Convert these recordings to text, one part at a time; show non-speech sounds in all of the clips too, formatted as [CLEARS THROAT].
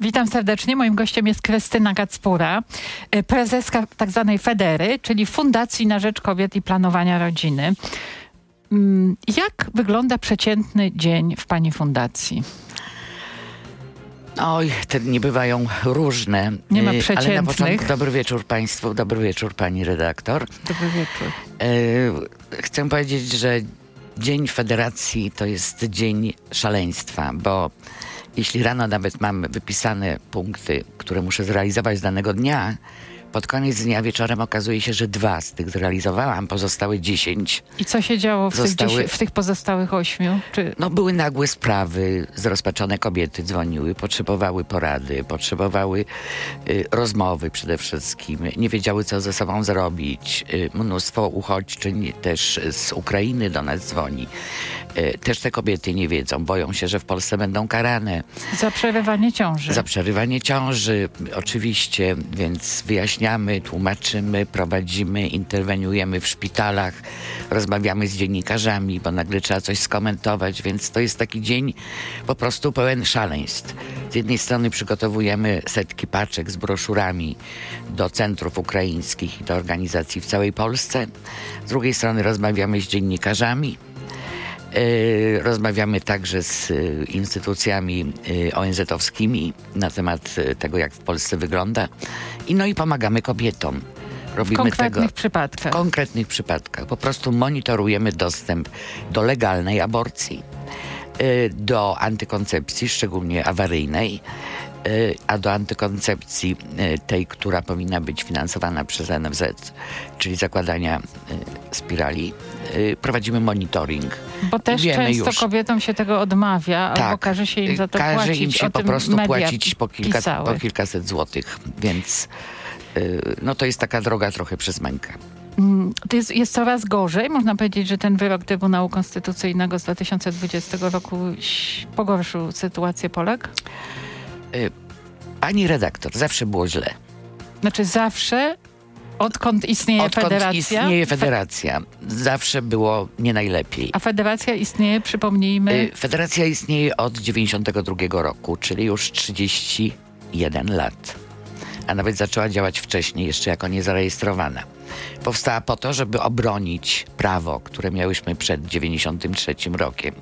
Witam serdecznie. Moim gościem jest Krystyna Gacpura, y, prezeska tzw. Tak Federy, czyli Fundacji na Rzecz Kobiet i Planowania Rodziny. Mm, jak wygląda przeciętny dzień w Pani fundacji? Oj, te dni bywają różne. Nie ma przeciętnych. Ale na początku dobry wieczór Państwu, dobry wieczór Pani redaktor. Dobry wieczór. Chcę powiedzieć, że Dzień Federacji to jest dzień szaleństwa, bo jeśli rano nawet mam wypisane punkty, które muszę zrealizować z danego dnia, pod koniec dnia wieczorem okazuje się, że dwa z tych zrealizowałam, pozostałe dziesięć. I co się działo w, zostały... tych, w tych pozostałych ośmiu? Czy... No były nagłe sprawy, zrozpaczone kobiety dzwoniły, potrzebowały porady, potrzebowały y, rozmowy przede wszystkim, nie wiedziały co ze sobą zrobić. Y, mnóstwo uchodźczyń też z Ukrainy do nas dzwoni. Y, też te kobiety nie wiedzą, boją się, że w Polsce będą karane. Za przerywanie ciąży. Za przerywanie ciąży, oczywiście, więc wyjaśnienie wyjaśniamy, tłumaczymy, prowadzimy, interweniujemy w szpitalach, rozmawiamy z dziennikarzami, bo nagle trzeba coś skomentować, więc to jest taki dzień po prostu pełen szaleństw. Z jednej strony przygotowujemy setki paczek z broszurami do centrów ukraińskich i do organizacji w całej Polsce. Z drugiej strony rozmawiamy z dziennikarzami, Rozmawiamy także z e, instytucjami e, ONZ-owskimi na temat tego, jak w Polsce wygląda i no i pomagamy kobietom. Robimy w konkretnych tego przypadkach. W konkretnych przypadkach. Po prostu monitorujemy dostęp do legalnej aborcji, do antykoncepcji, szczególnie awaryjnej, a do antykoncepcji y, tej, która powinna być finansowana przez NFZ, czyli zakładania spirali, prowadzimy monitoring. Bo też często już, kobietom się tego odmawia, tak, albo każe się im za to każe płacić. Każe im się po prostu płacić po, kilka, po kilkaset złotych, więc no to jest taka droga trochę przez mękę. Mm, to jest, jest coraz gorzej. Można powiedzieć, że ten wyrok Trybunału Konstytucyjnego z 2020 roku pogorszył sytuację Polek? Pani redaktor, zawsze było źle. Znaczy zawsze, Odkąd istnieje Odkąd federacja? istnieje federacja. Zawsze było nie najlepiej. A federacja istnieje, przypomnijmy? Y, federacja istnieje od 92 roku, czyli już 31 lat. A nawet zaczęła działać wcześniej, jeszcze jako niezarejestrowana. Powstała po to, żeby obronić prawo, które miałyśmy przed 93 rokiem.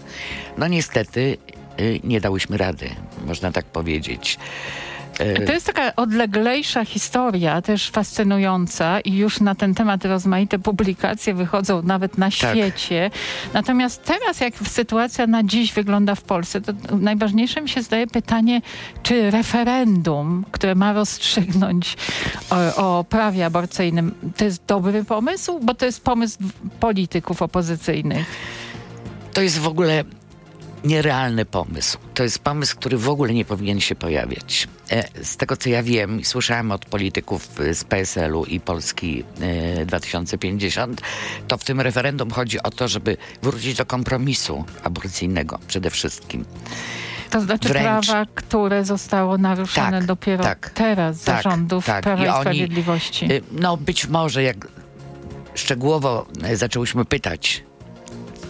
No niestety y, nie dałyśmy rady, można tak powiedzieć. To jest taka odleglejsza historia, też fascynująca i już na ten temat rozmaite publikacje wychodzą nawet na tak. świecie. Natomiast teraz, jak sytuacja na dziś wygląda w Polsce, to najważniejsze mi się zdaje pytanie, czy referendum, które ma rozstrzygnąć o, o prawie aborcyjnym, to jest dobry pomysł? Bo to jest pomysł polityków opozycyjnych. To jest w ogóle nierealny pomysł. To jest pomysł, który w ogóle nie powinien się pojawiać. E, z tego co ja wiem, słyszałem od polityków z PSL-u i Polski 2050, e, to w tym referendum chodzi o to, żeby wrócić do kompromisu aborcyjnego przede wszystkim. To znaczy Wręcz... prawa, które zostało naruszone tak, dopiero tak, teraz tak, zarządów tak. Prawa i, i Sprawiedliwości. Oni, no być może jak szczegółowo zaczęłyśmy pytać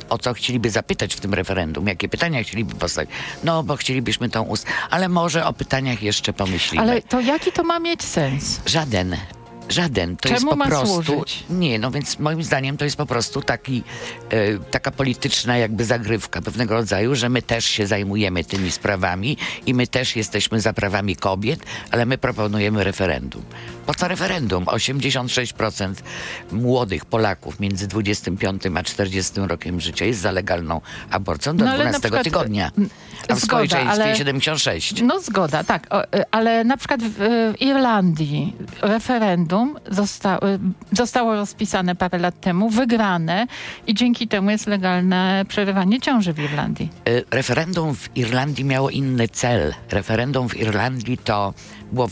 o co chcieliby zapytać w tym referendum, jakie pytania chcieliby postawić. No, bo chcielibyśmy tą ust... Ale może o pytaniach jeszcze pomyślimy. Ale to jaki to ma mieć sens? Żaden. Żaden. To Czemu jest po ma prostu. Służyć? Nie, no więc moim zdaniem to jest po prostu taki, e, taka polityczna jakby zagrywka pewnego rodzaju, że my też się zajmujemy tymi sprawami i my też jesteśmy za prawami kobiet, ale my proponujemy referendum. Po co referendum? 86% młodych Polaków między 25 a 40 rokiem życia jest za legalną aborcją do no, 12 przykład, tygodnia. A w zgoda, ale, 76. No zgoda, tak. O, y, ale na przykład w, w Irlandii referendum zosta, y, zostało rozpisane parę lat temu, wygrane i dzięki temu jest legalne przerywanie ciąży w Irlandii. Y, referendum w Irlandii miało inny cel. Referendum w Irlandii to było,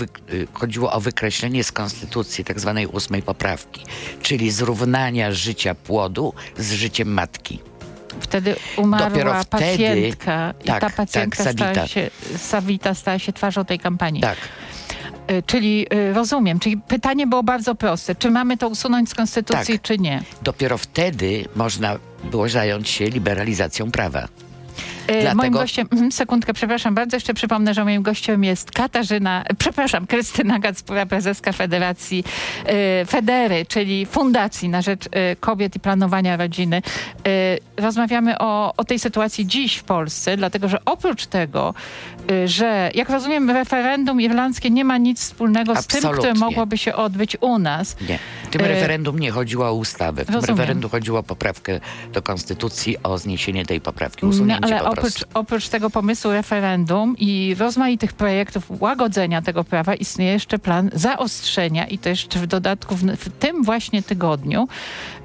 chodziło o wykreślenie z konstytucji tak zwanej ósmej poprawki, czyli zrównania życia płodu z życiem matki. Wtedy umarła Dopiero pacjentka wtedy, i tak, ta pacjentka tak, stała się, Savita stała się twarzą tej kampanii. Tak. Y, czyli y, rozumiem, czyli pytanie było bardzo proste. Czy mamy to usunąć z konstytucji, tak. czy nie? Dopiero wtedy można było zająć się liberalizacją prawa. Dlatego... Moim gościem, mhm, sekundkę, przepraszam bardzo, jeszcze przypomnę, że moim gościem jest Katarzyna, przepraszam, Krystyna Gacpura, prezeska Federacji Federy, czyli Fundacji na Rzecz Kobiet i Planowania Rodziny. Rozmawiamy o, o tej sytuacji dziś w Polsce, dlatego że oprócz tego, że jak rozumiem referendum irlandzkie nie ma nic wspólnego Absolutnie. z tym, które mogłoby się odbyć u nas. Nie. W tym referendum nie chodziło o ustawę. W tym Rozumiem. referendum chodziło o poprawkę do konstytucji, o zniesienie tej poprawki, usunięcie no, ale oprócz, oprócz tego pomysłu referendum i rozmaitych projektów łagodzenia tego prawa istnieje jeszcze plan zaostrzenia i to jeszcze w dodatku w, w tym właśnie tygodniu.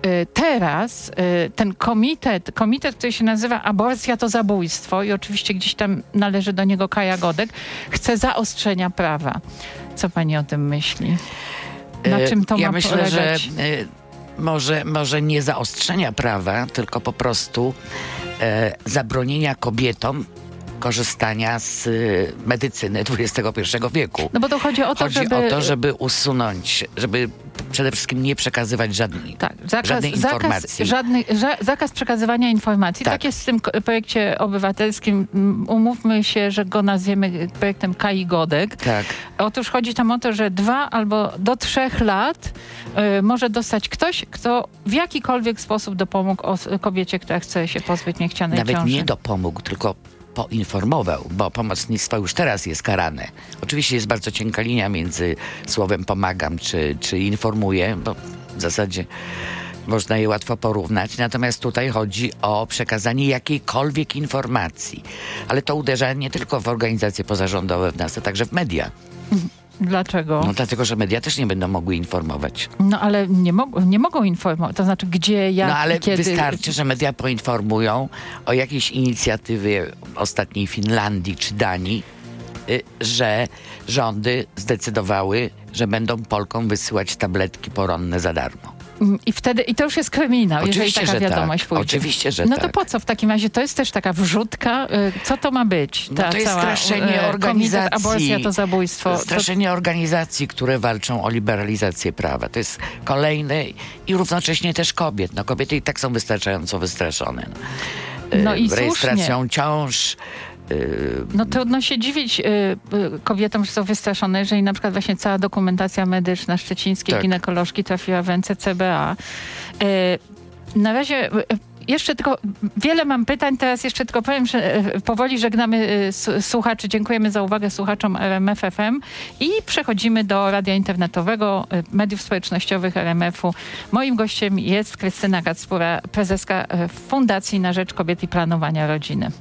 Y, teraz y, ten komitet, komitet, który się nazywa Aborcja to zabójstwo i oczywiście gdzieś tam należy do niego Kaja Godek, chce zaostrzenia prawa. Co pani o tym myśli? Na y, czym to ja ma myślę, polegać? że może, może nie zaostrzenia prawa, tylko po prostu e, zabronienia kobietom korzystania z y, medycyny [LAUGHS] XXI wieku. No bo to chodzi o to, chodzi żeby... o to, żeby usunąć, żeby przede wszystkim nie przekazywać żadnej, tak, zakaz, żadnej informacji. Zakaz, żadnej, ża zakaz przekazywania informacji. Tak. tak jest w tym projekcie obywatelskim. Umówmy się, że go nazwiemy projektem Kai Godek. Tak. Otóż chodzi tam o to, że dwa albo do trzech lat y, może dostać ktoś, kto w jakikolwiek sposób dopomógł kobiecie, która chce się pozbyć niechcianej Nawet ciąży. nie dopomógł, tylko poinformował, bo pomocnictwo już teraz jest karane. Oczywiście jest bardzo cienka linia między słowem pomagam czy, czy informuję, bo w zasadzie można je łatwo porównać. Natomiast tutaj chodzi o przekazanie jakiejkolwiek informacji. Ale to uderza nie tylko w organizacje pozarządowe w nas, a także w media. Dlaczego? No dlatego, że media też nie będą mogły informować. No ale nie, nie mogą informować, to znaczy gdzie, jak, No ale kiedy... wystarczy, że media poinformują o jakiejś inicjatywie ostatniej Finlandii czy Danii, y, że rządy zdecydowały, że będą Polkom wysyłać tabletki poronne za darmo. Mm, I wtedy, i to już jest kryminał, Oczywiście, jeżeli taka wiadomość tak. pójdzie. Oczywiście, że No tak. to po co w takim razie? To jest też taka wrzutka. Y, co to ma być? Ta no to jest cała, straszenie y, organizacji. Aborcja to zabójstwo. Straszenie to... organizacji, które walczą o liberalizację prawa. To jest kolejne i równocześnie też kobiet. No kobiety i tak są wystarczająco wystraszone. No, no i rejestracją słusznie. ciąż, Y, no trudno się dziwić y, y, kobietom, że są wystraszone, jeżeli na przykład właśnie cała dokumentacja medyczna szczecińskiej tak. ginekolożki trafiła w ręce CBA. Na razie jeszcze tylko wiele mam pytań, teraz jeszcze tylko powiem, że powoli żegnamy słuchaczy. Dziękujemy za uwagę słuchaczom RMF FM i przechodzimy do radia internetowego, mediów społecznościowych RMF-u. Moim gościem jest Krystyna Kacpura, prezeska Fundacji na Rzecz Kobiet i Planowania Rodziny.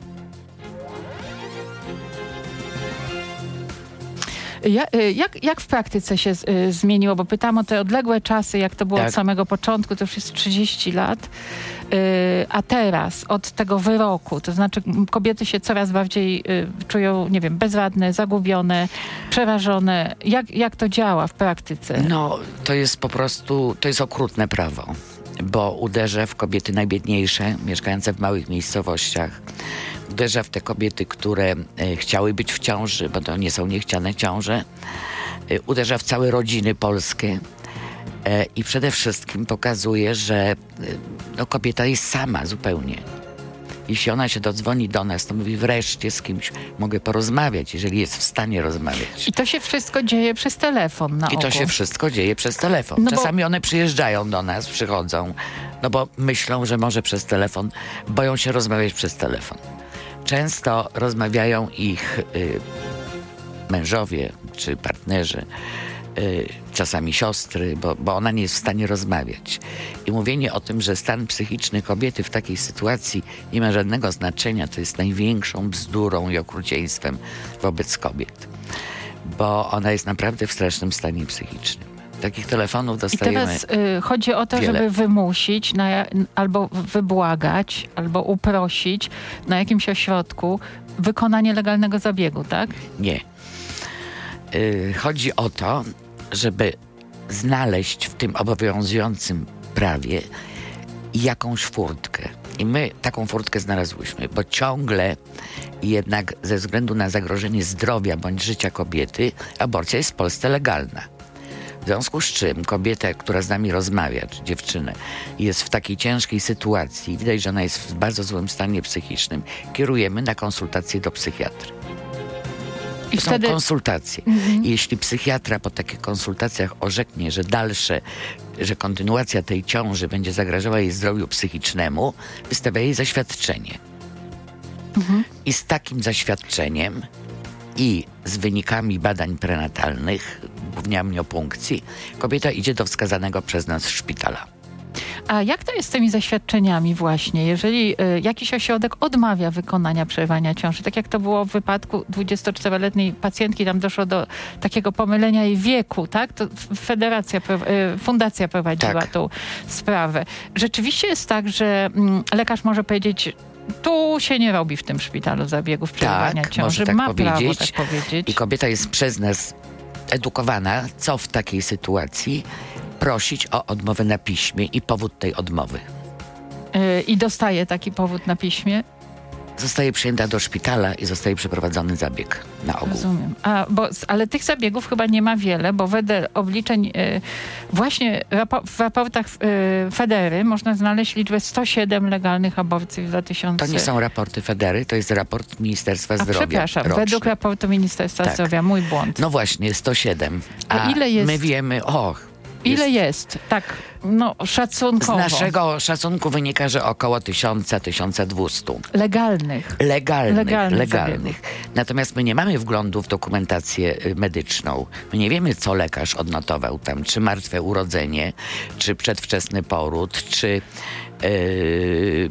Jak, jak w praktyce się y, zmieniło? Bo pytam o te odległe czasy, jak to było tak. od samego początku, to już jest 30 lat. Y, a teraz, od tego wyroku, to znaczy kobiety się coraz bardziej czują, nie wiem, bezradne, zagubione, przerażone. Jak, jak to działa w praktyce? No, to jest po prostu, to jest okrutne prawo bo uderza w kobiety najbiedniejsze, mieszkające w małych miejscowościach uderza w te kobiety, które e, chciały być w ciąży, bo to nie są niechciane ciąże. E, uderza w całe rodziny polskie. E, I przede wszystkim pokazuje, że no, kobieta jest sama zupełnie. Jeśli ona się dodzwoni do nas, to mówi wreszcie z kimś mogę porozmawiać, jeżeli jest w stanie rozmawiać. I to się wszystko dzieje przez telefon na I to się wszystko dzieje przez telefon. No Czasami bo... one przyjeżdżają do nas, przychodzą, no bo myślą, że może przez telefon, boją się rozmawiać przez telefon często rozmawiają ich y, mężowie czy partnerzy, czasami siostry, bo, bo ona nie jest w stanie rozmawiać. I mówienie o tym, że stan psychiczny kobiety w takiej sytuacji nie ma żadnego znaczenia, to jest największą bzdurą i okrucieństwem wobec kobiet, bo ona jest naprawdę w strasznym stanie psychicznym. Takich telefonów dostajemy. I teraz y, chodzi o to, wiele. żeby wymusić, na, albo wybłagać, albo uprosić na jakimś ośrodku wykonanie legalnego zabiegu, tak? Nie. Y, chodzi o to, żeby znaleźć w tym obowiązującym prawie jakąś furtkę. I my taką furtkę znalazłyśmy, bo ciągle jednak ze względu na zagrożenie zdrowia bądź życia kobiety, aborcja jest w Polsce legalna. W związku z czym kobieta, która z nami rozmawia, czy dziewczynę, jest w takiej ciężkiej sytuacji, widać, że ona jest w bardzo złym stanie psychicznym, kierujemy na konsultację do psychiatry. I to wtedy... są konsultacje. Mhm. Jeśli psychiatra po takich konsultacjach orzeknie, że dalsze, że kontynuacja tej ciąży będzie zagrażała jej zdrowiu psychicznemu, wystawia jej zaświadczenie. Mhm. I z takim zaświadczeniem i z wynikami badań prenatalnych, głównie amniopunkcji, kobieta idzie do wskazanego przez nas szpitala. A jak to jest z tymi zaświadczeniami właśnie, jeżeli y, jakiś ośrodek odmawia wykonania przerywania ciąży, tak jak to było w wypadku 24-letniej pacjentki, tam doszło do takiego pomylenia jej wieku, tak? To federacja, y, fundacja prowadziła tak. tą sprawę. Rzeczywiście jest tak, że mm, lekarz może powiedzieć, tu się nie robi w tym szpitalu zabiegów przerywania tak, ciąży. Tak Ma prawo tak powiedzieć. I kobieta jest przez nas edukowana, co w takiej sytuacji prosić o odmowę na piśmie i powód tej odmowy. Yy, I dostaje taki powód na piśmie? zostaje przyjęta do szpitala i zostaje przeprowadzony zabieg na ogół. Rozumiem. A, bo, ale tych zabiegów chyba nie ma wiele, bo wedle obliczeń y, właśnie rapo w raportach y, Federy można znaleźć liczbę 107 legalnych aborcji w 2000. To nie są raporty Federy, to jest raport Ministerstwa A, Zdrowia. Przepraszam, roczny. według raportu Ministerstwa tak. Zdrowia, mój błąd. No właśnie, 107. A ile jest? my wiemy, och, Ile jest? Tak, no szacunkowo. Z naszego szacunku wynika, że około 1000-1200. Legalnych. Legalnych, legalnych. legalnych. Natomiast my nie mamy wglądu w dokumentację y, medyczną. My nie wiemy, co lekarz odnotował tam, czy martwe urodzenie, czy przedwczesny poród, czy yy,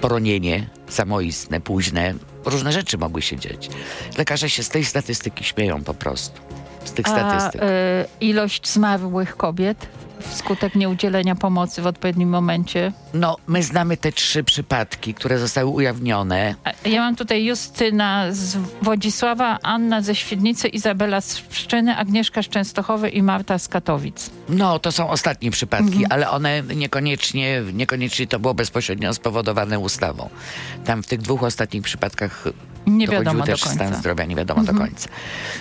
poronienie samoistne, późne. Różne rzeczy mogły się dziać. Lekarze się z tej statystyki śmieją po prostu z tych statystyk. A, y, ilość zmarłych kobiet wskutek nieudzielenia pomocy w odpowiednim momencie? No, my znamy te trzy przypadki, które zostały ujawnione. Ja mam tutaj Justyna z Wodzisława, Anna ze Świdnicy, Izabela z Pszczyny, Agnieszka z Częstochowy i Marta z Katowic. No, to są ostatnie przypadki, mhm. ale one niekoniecznie, niekoniecznie to było bezpośrednio spowodowane ustawą. Tam w tych dwóch ostatnich przypadkach nie wiadomo też do końca. stan zdrowia, nie wiadomo mhm. do końca.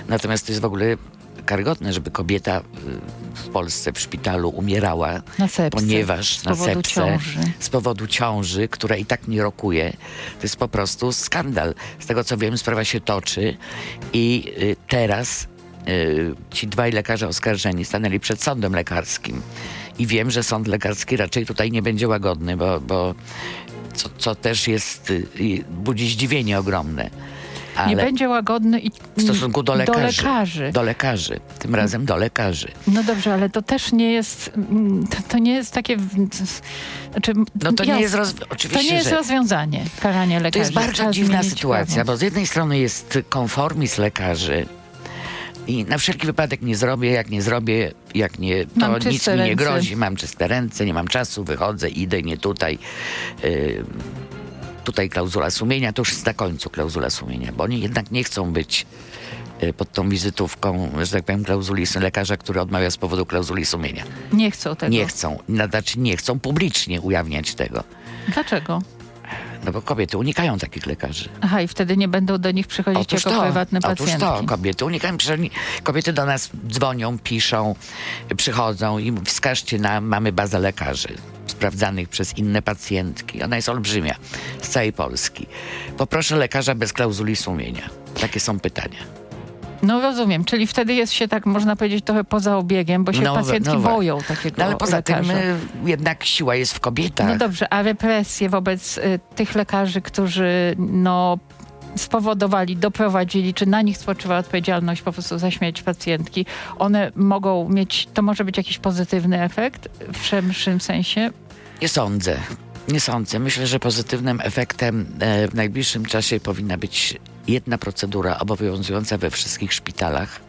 Natomiast to jest w ogóle karygodne, żeby kobieta y, w Polsce w szpitalu umierała, na sepsę, ponieważ na sepsę, ciąży. z powodu ciąży, która i tak nie rokuje. To jest po prostu skandal. Z tego co wiem, sprawa się toczy i y, teraz y, ci dwaj lekarze oskarżeni stanęli przed sądem lekarskim. I wiem, że sąd lekarski raczej tutaj nie będzie łagodny, bo, bo co, co też jest, budzi zdziwienie ogromne ale nie będzie łagodny i w stosunku do lekarzy, do lekarzy. Do lekarzy. Tym razem do lekarzy. No dobrze, ale to też nie jest, to, to nie jest takie... Znaczy, no to nie jest. Oczywiście, to nie jest rozwiązanie, karanie lekarzy. To jest bardzo dziwna sytuacja, prawo. bo z jednej strony jest konformizm lekarzy, i na wszelki wypadek nie zrobię, jak nie zrobię, jak nie, to nic mi ręce. nie grozi, mam czyste ręce, nie mam czasu, wychodzę, idę, nie tutaj. Yy, tutaj klauzula sumienia, to już jest na końcu klauzula sumienia, bo oni jednak nie chcą być e, pod tą wizytówką, że tak powiem, klauzuli lekarza, który odmawia z powodu klauzuli sumienia. Nie chcą tego. Nie chcą. Znaczy nie chcą publicznie ujawniać tego. Dlaczego? No bo kobiety unikają takich lekarzy. Aha, i wtedy nie będą do nich przychodzić otóż jako to, prywatne pacjentki. Otóż to, kobiety unikają. Kobiety do nas dzwonią, piszą, przychodzą i wskażcie nam, mamy bazę lekarzy sprawdzanych przez inne pacjentki. Ona jest olbrzymia, z całej Polski. Poproszę lekarza bez klauzuli sumienia. Takie są pytania. No rozumiem, czyli wtedy jest się tak, można powiedzieć, trochę poza obiegiem, bo się no, pacjentki no, boją takiego No ale poza lekarza. tym jednak siła jest w kobietach. No dobrze, a represje wobec y, tych lekarzy, którzy no spowodowali, doprowadzili, czy na nich spoczywa odpowiedzialność po prostu za śmierć pacjentki, one mogą mieć, to może być jakiś pozytywny efekt w szerszym sensie? Nie sądzę. Nie sądzę. Myślę, że pozytywnym efektem e, w najbliższym czasie powinna być jedna procedura obowiązująca we wszystkich szpitalach,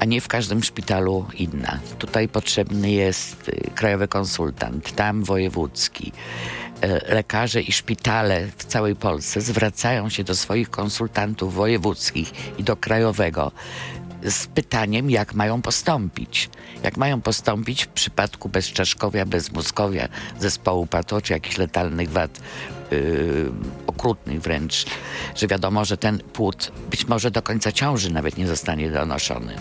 a nie w każdym szpitalu inna. Tutaj potrzebny jest e, krajowy konsultant, tam wojewódzki. E, lekarze i szpitale w całej Polsce zwracają się do swoich konsultantów wojewódzkich i do krajowego z pytaniem, jak mają postąpić. Jak mają postąpić w przypadku bezczaszkowia, bezmózgowia, zespołu pato, czy jakichś letalnych wad okrutnych wręcz, że wiadomo, że ten płód być może do końca ciąży nawet nie zostanie donoszony.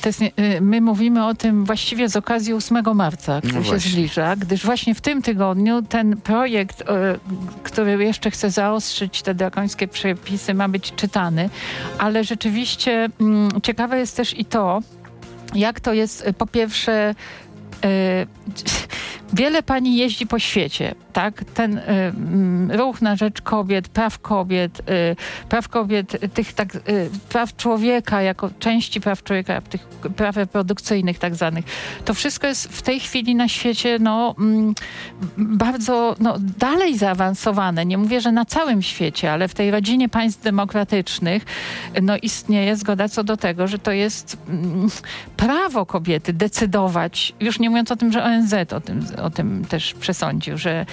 jest, y, my mówimy o tym właściwie z okazji 8 marca, który no się zbliża, gdyż właśnie w tym tygodniu ten projekt, y, który jeszcze chce zaostrzyć te drakońskie przepisy, ma być czytany, ale rzeczywiście mm, ciekawe jest też i to, jak to jest po pierwsze wiele pani jeździ po świecie tak? Ten y, mm, ruch na rzecz kobiet, praw kobiet, y, praw kobiet, tych tak, y, praw człowieka jako części praw człowieka, tych praw reprodukcyjnych tak zwanych, to wszystko jest w tej chwili na świecie no, mm, bardzo no, dalej zaawansowane. Nie mówię, że na całym świecie, ale w tej rodzinie państw demokratycznych no, istnieje zgoda co do tego, że to jest mm, prawo kobiety decydować, już nie mówiąc o tym, że ONZ o tym, o tym też przesądził, że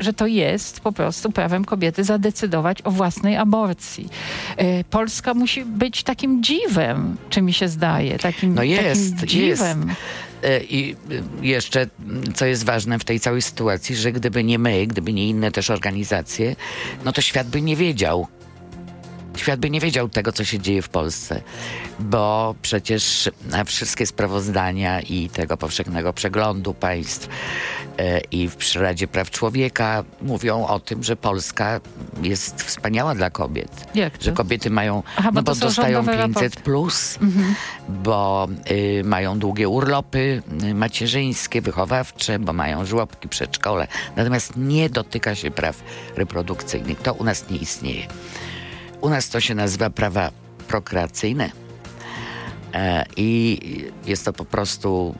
że to jest po prostu prawem kobiety zadecydować o własnej aborcji. E, Polska musi być takim dziwem, czy mi się zdaje. Takim, no jest, takim dziwem. Jest. I jeszcze, co jest ważne w tej całej sytuacji, że gdyby nie my, gdyby nie inne też organizacje, no to świat by nie wiedział, świat by nie wiedział tego, co się dzieje w Polsce, bo przecież wszystkie sprawozdania i tego powszechnego przeglądu państw e, i w Radzie Praw Człowieka mówią o tym, że Polska jest wspaniała dla kobiet. Jak to? Że kobiety mają, Aha, no bo dostają 500 plus, mhm. bo y, mają długie urlopy y, macierzyńskie, wychowawcze, bo mają żłobki, przedszkole. Natomiast nie dotyka się praw reprodukcyjnych. To u nas nie istnieje. U nas to się nazywa prawa prokreacyjne e, i jest to po prostu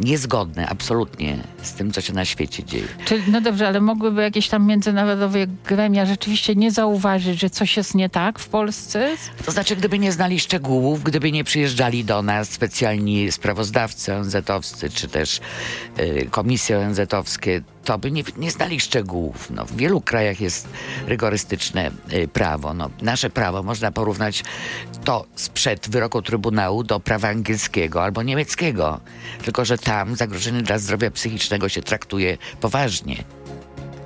niezgodne absolutnie z tym, co się na świecie dzieje. Czyli, no dobrze, ale mogłyby jakieś tam międzynarodowe gremia rzeczywiście nie zauważyć, że coś jest nie tak w Polsce? To znaczy, gdyby nie znali szczegółów, gdyby nie przyjeżdżali do nas specjalni sprawozdawcy ONZ-owscy, czy też y, komisje ONZ-owskie, to by nie, nie znali szczegółów. No, w wielu krajach jest rygorystyczne y, prawo. No, nasze prawo można porównać to sprzed wyroku Trybunału do prawa angielskiego albo niemieckiego. Tylko, że tam zagrożenie dla zdrowia psychicznego się traktuje poważnie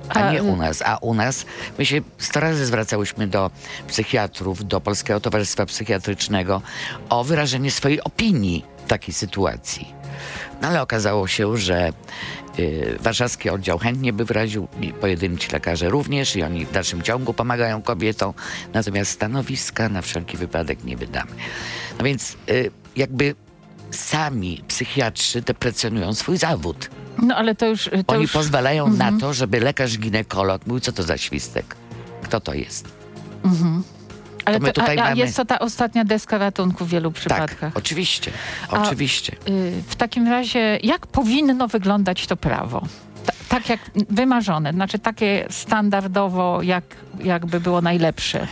a nie u nas. A u nas my się sto razy zwracałyśmy do psychiatrów, do Polskiego Towarzystwa Psychiatrycznego o wyrażenie swojej opinii w takiej sytuacji. No ale okazało się, że warszawski oddział chętnie by wyraził, pojedynczy lekarze również i oni w dalszym ciągu pomagają kobietom, natomiast stanowiska na wszelki wypadek nie wydamy. No więc y, jakby sami psychiatrzy deprecjonują swój zawód. No ale to już... To Oni już... pozwalają mhm. na to, żeby lekarz ginekolog mówił, co to za świstek. Kto to jest? Mhm. Ale to, to a, a mamy... jest to ta ostatnia deska ratunku w wielu tak, przypadkach. Tak, oczywiście, oczywiście. A, y, w takim razie, jak powinno wyglądać to prawo? tak jak wymarzone, znaczy takie standardowo, jak, jakby było najlepsze.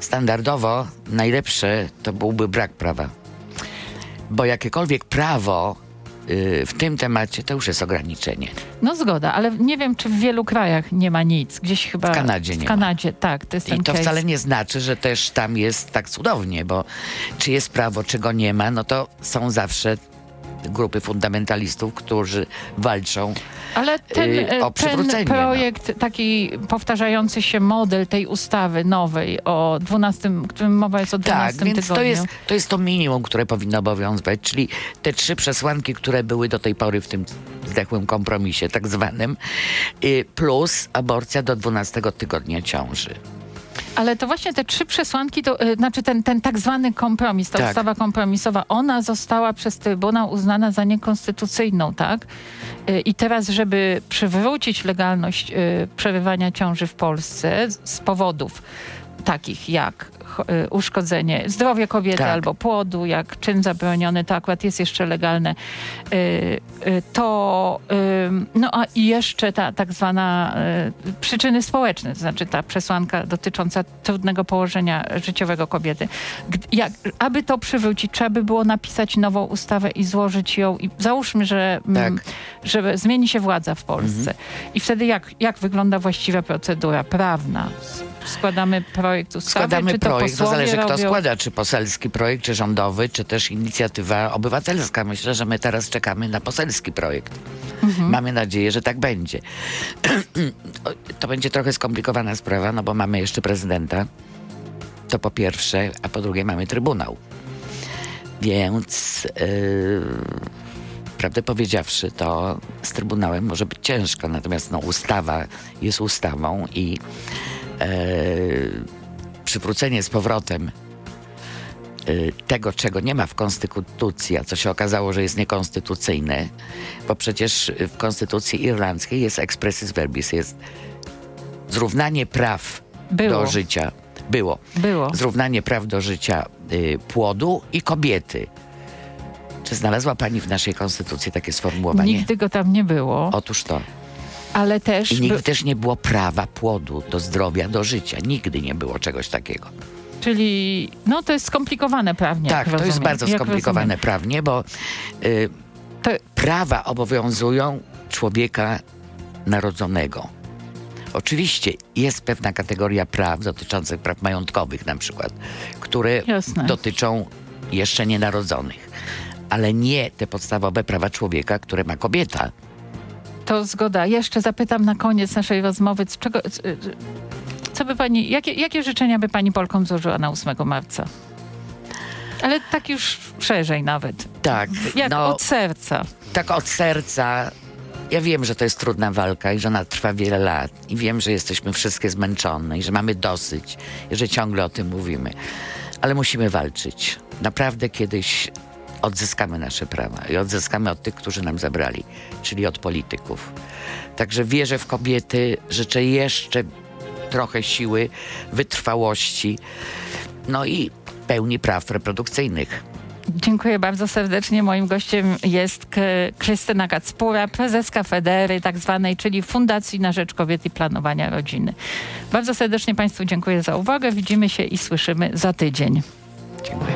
Standardowo najlepsze to byłby brak prawa. Bo jakiekolwiek prawo w tym temacie to już jest ograniczenie. No zgoda, ale nie wiem, czy w wielu krajach nie ma nic. Gdzieś chyba... W Kanadzie nie W Kanadzie, ma. tak. To jest I to case. wcale nie znaczy, że też tam jest tak cudownie, bo czy jest prawo, czy go nie ma, no to są zawsze grupy fundamentalistów, którzy walczą Ale ten, y, o ten no. projekt, no. taki powtarzający się model tej ustawy nowej o 12, którym mowa jest o 12 tak, więc tygodniu. To jest, to jest to minimum, które powinno obowiązywać, czyli te trzy przesłanki, które były do tej pory w tym zdechłym kompromisie tak zwanym, y, plus aborcja do 12 tygodnia ciąży. Ale to właśnie te trzy przesłanki, to y, znaczy ten, ten tak zwany kompromis, ta tak. ustawa kompromisowa, ona została przez Trybunał uznana za niekonstytucyjną, tak? Y, I teraz, żeby przywrócić legalność y, przerywania ciąży w Polsce z powodów takich jak y, uszkodzenie zdrowia kobiety tak. albo płodu, jak czyn zabroniony, to akurat jest jeszcze legalne. Y, y, to, no a i jeszcze ta tak zwana przyczyny społeczne, to znaczy ta przesłanka dotycząca trudnego położenia życiowego kobiety. Jak, aby to przywrócić, trzeba by było napisać nową ustawę i złożyć ją i załóżmy, że, mm, tak. że zmieni się władza w Polsce. Mhm. I wtedy jak, jak wygląda właściwa procedura prawna? Składamy projekt ustawy, Składamy czy to projekt, to zależy robią? kto składa, czy poselski projekt, czy rządowy, czy też inicjatywa obywatelska. Myślę, że my teraz czekamy na poselski projekt. Mhm. Mamy nadzieję, że tak będzie. [CLEARS THROAT] to będzie trochę skomplikowana sprawa, no bo mamy jeszcze prezydenta. To po pierwsze, a po drugie mamy Trybunał. Więc yy, prawdę powiedziawszy, to z Trybunałem może być ciężko, natomiast no, ustawa jest ustawą i przywrócenie z powrotem yy, tego, czego nie ma w Konstytucji, a co się okazało, że jest niekonstytucyjne, bo przecież w Konstytucji irlandzkiej jest expressis verbis, jest zrównanie praw Było. do życia. Było. Było. Zrównanie praw do życia y, płodu i kobiety. Czy znalazła Pani w naszej konstytucji takie sformułowanie? Nigdy go tam nie było, Otóż to. Ale też... I nigdy by- też nie było prawa płodu do zdrowia, do życia. Nigdy nie było czegoś takiego. Czyli, no to jest skomplikowane prawnie. tak, to jest bardzo skomplikowane rozumiem. prawnie, bo y, To, prawa obowiązują człowieka narodzonego. Oczywiście jest pewna kategoria praw dotyczących praw majątkowych na przykład, które Jasne. dotyczą jeszcze nienarodzonych, ale nie te podstawowe prawa człowieka, które ma kobieta. To zgoda. Jeszcze zapytam na koniec naszej rozmowy, z czego, y, co by pani, jakie, jakie życzenia by pani Polkom złożyła na 8 marca? Ale tak już szerzej nawet. Tak, Jak no, od serca. tak od serca. Ja wiem, że to jest trudna walka i że ona trwa wiele lat. I wiem, że jesteśmy wszystkie zmęczone i że mamy dosyć i że ciągle o tym mówimy. Ale musimy walczyć. Naprawdę kiedyś odzyskamy nasze prawa i odzyskamy od tych, którzy nam zabrali, czyli od polityków. Także wierzę w kobiety, życzę jeszcze trochę siły, wytrwałości, no i pełni praw reprodukcyjnych. Dziękuję bardzo serdecznie. Moim gościem jest Krystyna Kacpura, prezeska Federy, tak zwanej, czyli Fundacji na Rzecz Kobiet i Planowania Rodziny. Bardzo serdecznie Państwu dziękuję za uwagę. Widzimy się i słyszymy za tydzień. Dziękuję.